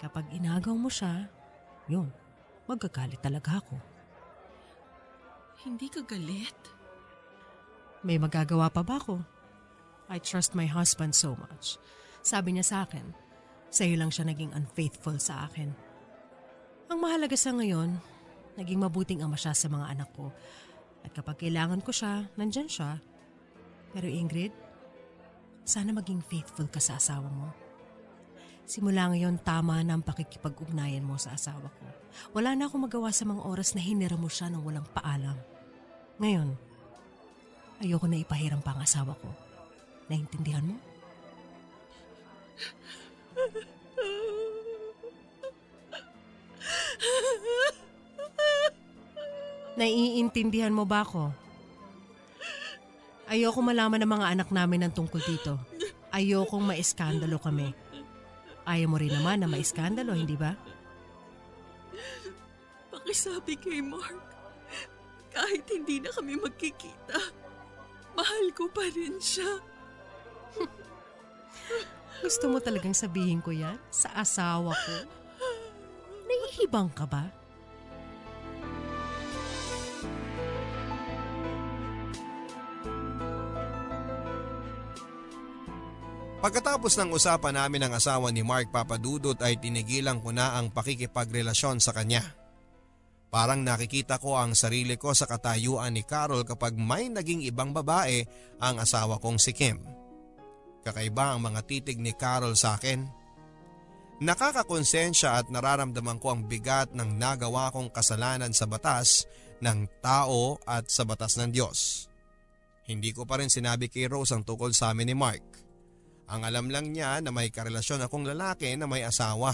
Kapag inagaw mo siya, yun, magagalit talaga ako. Hindi ka galit? May magagawa pa ba ako? I trust my husband so much. Sabi niya sa akin, sa'yo lang siya naging unfaithful sa akin. Ang mahalaga sa ngayon, naging mabuting ama siya sa mga anak ko. At kapag kailangan ko siya, nandyan siya. Pero Ingrid, sana maging faithful ka sa asawa mo. Simula ngayon, tama na ang pakikipag-ugnayan mo sa asawa ko. Wala na akong magawa sa mga oras na hinira mo siya ng walang paalam. Ngayon, ayoko na ipahiram pa ang asawa ko. Naintindihan mo? Naiintindihan mo ba ako? Ayoko malaman ng mga anak namin ng tungkol dito. Ayokong maiskandalo kami. Ayaw mo rin naman na maiskandalo, hindi ba? Pakisabi kay Mark, kahit hindi na kami magkikita, mahal ko pa rin siya. *laughs* Gusto mo talagang sabihin ko yan sa asawa ko? Nahihibang ka ba? Pagkatapos ng usapan namin ng asawa ni Mark Papadudot ay tinigilan ko na ang pakikipagrelasyon sa kanya. Parang nakikita ko ang sarili ko sa katayuan ni Carol kapag may naging ibang babae ang asawa kong si Kim. Kakaiba ang mga titig ni Carol sa akin. Nakakakonsensya at nararamdaman ko ang bigat ng nagawa kong kasalanan sa batas ng tao at sa batas ng Diyos. Hindi ko pa rin sinabi kay Rose ang tukol sa amin ni Mark. Ang alam lang niya na may karelasyon akong lalaki na may asawa.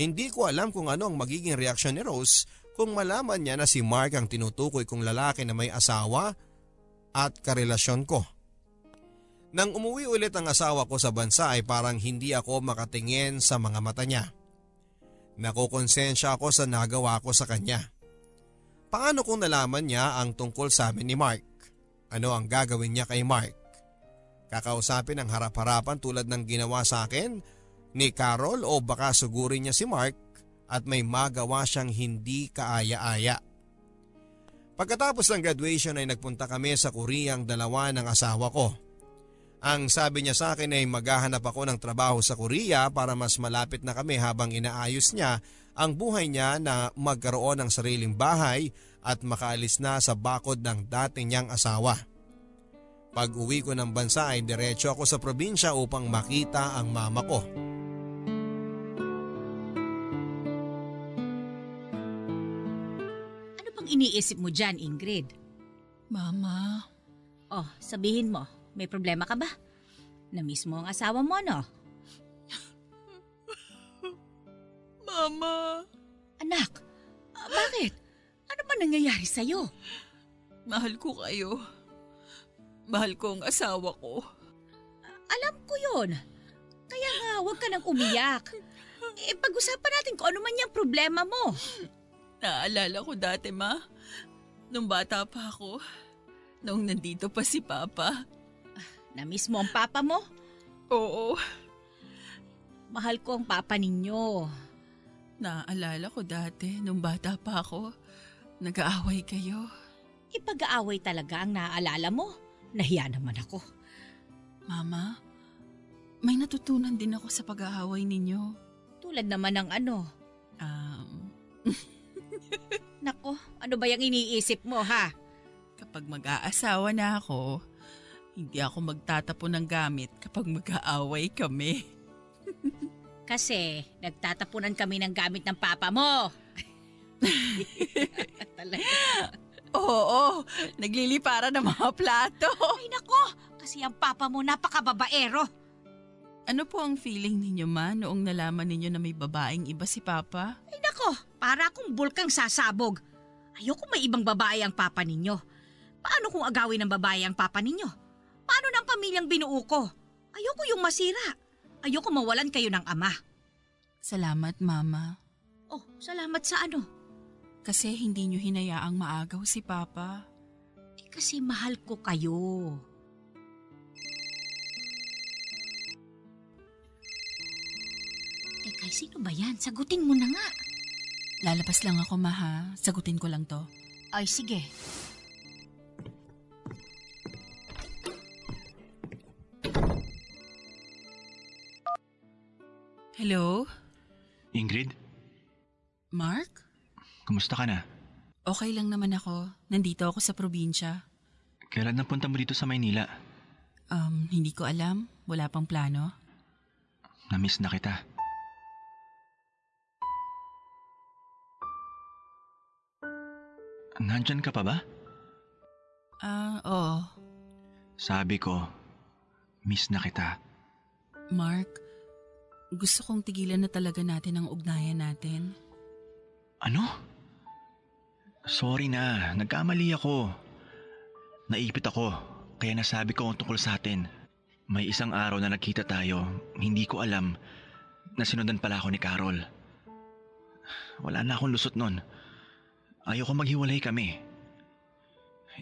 Hindi ko alam kung ano ang magiging reaksyon ni Rose kung malaman niya na si Mark ang tinutukoy kong lalaki na may asawa at karelasyon ko. Nang umuwi ulit ang asawa ko sa bansa ay parang hindi ako makatingin sa mga mata niya. Nakukonsensya ako sa nagawa ko sa kanya. Paano kung nalaman niya ang tungkol sa amin ni Mark? Ano ang gagawin niya kay Mark? Kakausapin ang harap-harapan tulad ng ginawa sa akin ni Carol o baka sugurin niya si Mark at may magawa siyang hindi kaaya-aya. Pagkatapos ng graduation ay nagpunta kami sa Korea ang dalawa ng asawa ko. Ang sabi niya sa akin ay maghahanap ako ng trabaho sa Korea para mas malapit na kami habang inaayos niya ang buhay niya na magkaroon ng sariling bahay at makaalis na sa bakod ng dati niyang asawa. Pag uwi ko ng bansa ay diretso ako sa probinsya upang makita ang mama ko. Ano bang iniisip mo dyan, Ingrid? Mama, Oh, sabihin mo, may problema ka ba? Na-miss mo ang asawa mo, no? *laughs* Mama, Anak, ah, bakit? Ano ba nangyayari sa'yo? mahal ko kayo. Mahal ko ang asawa ko. Alam ko yon. Kaya nga, huwag ka nang umiyak. Eh, pag-usapan natin kung ano man yung problema mo. Naalala ko dati, ma. Nung bata pa ako. Nung nandito pa si Papa. Na-miss mo ang papa mo? Oo. Mahal ko ang papa ninyo. Naalala ko dati, nung bata pa ako. Nag-aaway kayo. Ipag-aaway talaga ang naaalala mo. Nahiya naman ako. Mama, may natutunan din ako sa pag-aaway ninyo. Tulad naman ng ano. Um, *laughs* Nako, ano ba yung iniisip mo ha? kapag mag-aasawa na ako, hindi ako magtatapon ng gamit kapag mag-aaway kami. *laughs* Kasi nagtatapunan kami ng gamit ng papa mo. *laughs* Talaga. Oo, naglilipara ng mga plato. Ay nako, kasi ang papa mo napakababaero. Ano po ang feeling ninyo ma noong nalaman ninyo na may babaeng iba si Papa? Ay nako, para akong bulkang sasabog. Ayoko may ibang babae ang papa ninyo. Paano kung agawin ng babae ang papa ninyo? Paano ng pamilyang binuo ko? Ayoko yung masira. Ayoko mawalan kayo ng ama. Salamat, Mama. Oh, salamat sa ano? Kasi hindi nyo hinayaang maagaw si Papa. Eh, kasi mahal ko kayo. Teka, sino ba yan? Sagutin mo na nga. Lalabas lang ako, Ma, ha? Sagutin ko lang to. Ay, sige. Hello? Ingrid, Mark? Kumusta ka na? Okay lang naman ako. Nandito ako sa probinsya. Kailan napunta mo dito sa Maynila? Um, hindi ko alam. Wala pang plano. Namiss na kita. Nandyan ka pa ba? Ah, oo. Sabi ko, miss na kita. Mark, gusto kong tigilan na talaga natin ang ugnayan natin. Ano? Sorry na, nagkamali ako. Naipit ako, kaya nasabi ko ang tungkol sa atin. May isang araw na nagkita tayo, hindi ko alam na sinundan pala ako ni Carol. Wala na akong lusot nun. Ayoko maghiwalay kami.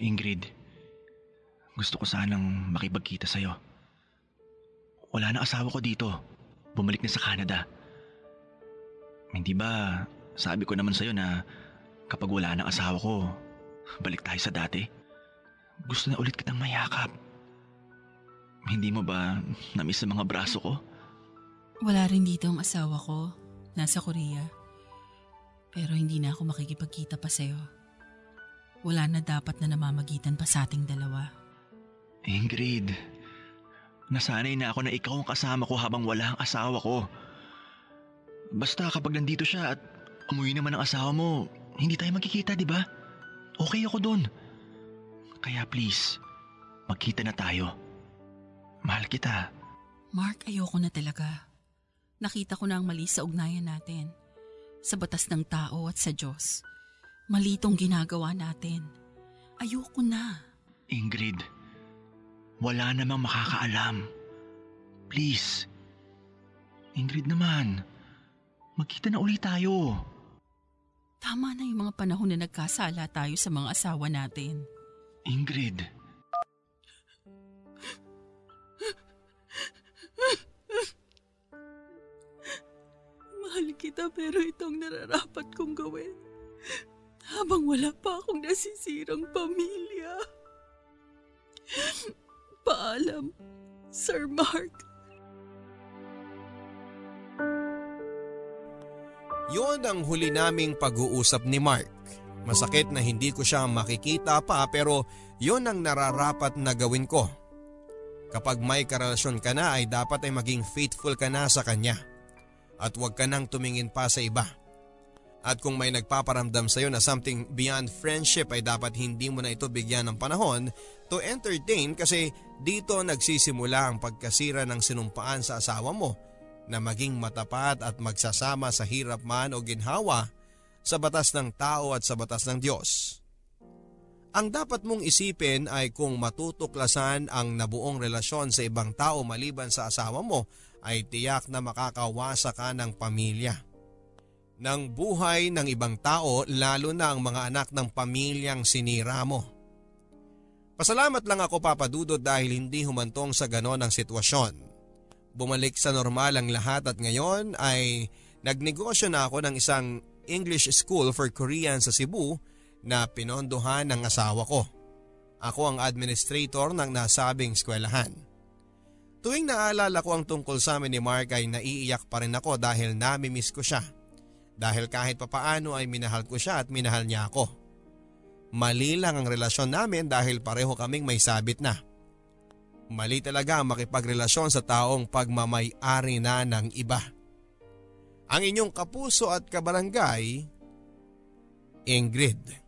Ingrid, gusto ko sanang makipagkita sa'yo. Wala na asawa ko dito. Bumalik na sa Canada. Hindi ba sabi ko naman sa'yo na kapag wala ng asawa ko, balik tayo sa dati? Gusto na ulit kitang mayakap. Hindi mo ba namiss ang mga braso ko? Wala rin dito ang asawa ko. Nasa Korea. Pero hindi na ako makikipagkita pa sa'yo. Wala na dapat na namamagitan pa sa ating dalawa. Ingrid, nasanay na ako na ikaw ang kasama ko habang wala ang asawa ko. Basta kapag nandito siya at umuwi naman ang asawa mo, hindi tayo magkikita, di ba? Okay ako doon. Kaya please, magkita na tayo. Mahal kita. Mark, ayoko na talaga. Nakita ko na ang mali sa ugnayan natin. Sa batas ng tao at sa Diyos. Mali itong ginagawa natin. Ayoko na. Ingrid, wala namang makakaalam. Please. Ingrid naman, magkita na ulit tayo. Tama na yung mga panahon na nagkasala tayo sa mga asawa natin. Ingrid. Mahal kita pero itong nararapat kong gawin. Habang wala pa akong nasisirang pamilya. Paalam, Sir Mark. Yon ang huli naming pag-uusap ni Mark. Masakit na hindi ko siya makikita pa pero yon ang nararapat na gawin ko. Kapag may karelasyon ka na ay dapat ay maging faithful ka na sa kanya. At huwag ka nang tumingin pa sa iba. At kung may nagpaparamdam sa iyo na something beyond friendship ay dapat hindi mo na ito bigyan ng panahon to entertain kasi dito nagsisimula ang pagkasira ng sinumpaan sa asawa mo na maging matapat at magsasama sa hirap man o ginhawa sa batas ng tao at sa batas ng Diyos. Ang dapat mong isipin ay kung matutuklasan ang nabuong relasyon sa ibang tao maliban sa asawa mo ay tiyak na makakawasa ka ng pamilya. Ng buhay ng ibang tao lalo na ang mga anak ng pamilyang sinira mo. Pasalamat lang ako papadudod dahil hindi humantong sa ganon ang sitwasyon. Bumalik sa normal ang lahat at ngayon ay nagnegosyo na ako ng isang English School for Korean sa Cebu na pinondohan ng asawa ko. Ako ang administrator ng nasabing eskwelahan. Tuwing naalala ko ang tungkol sa amin ni Mark ay naiiyak pa rin ako dahil namimiss ko siya. Dahil kahit papaano ay minahal ko siya at minahal niya ako. Mali lang ang relasyon namin dahil pareho kaming may sabit na. Mali talaga makipagrelasyon sa taong pagmamay-ari na ng iba. Ang inyong kapuso at kabarangay, Ingrid.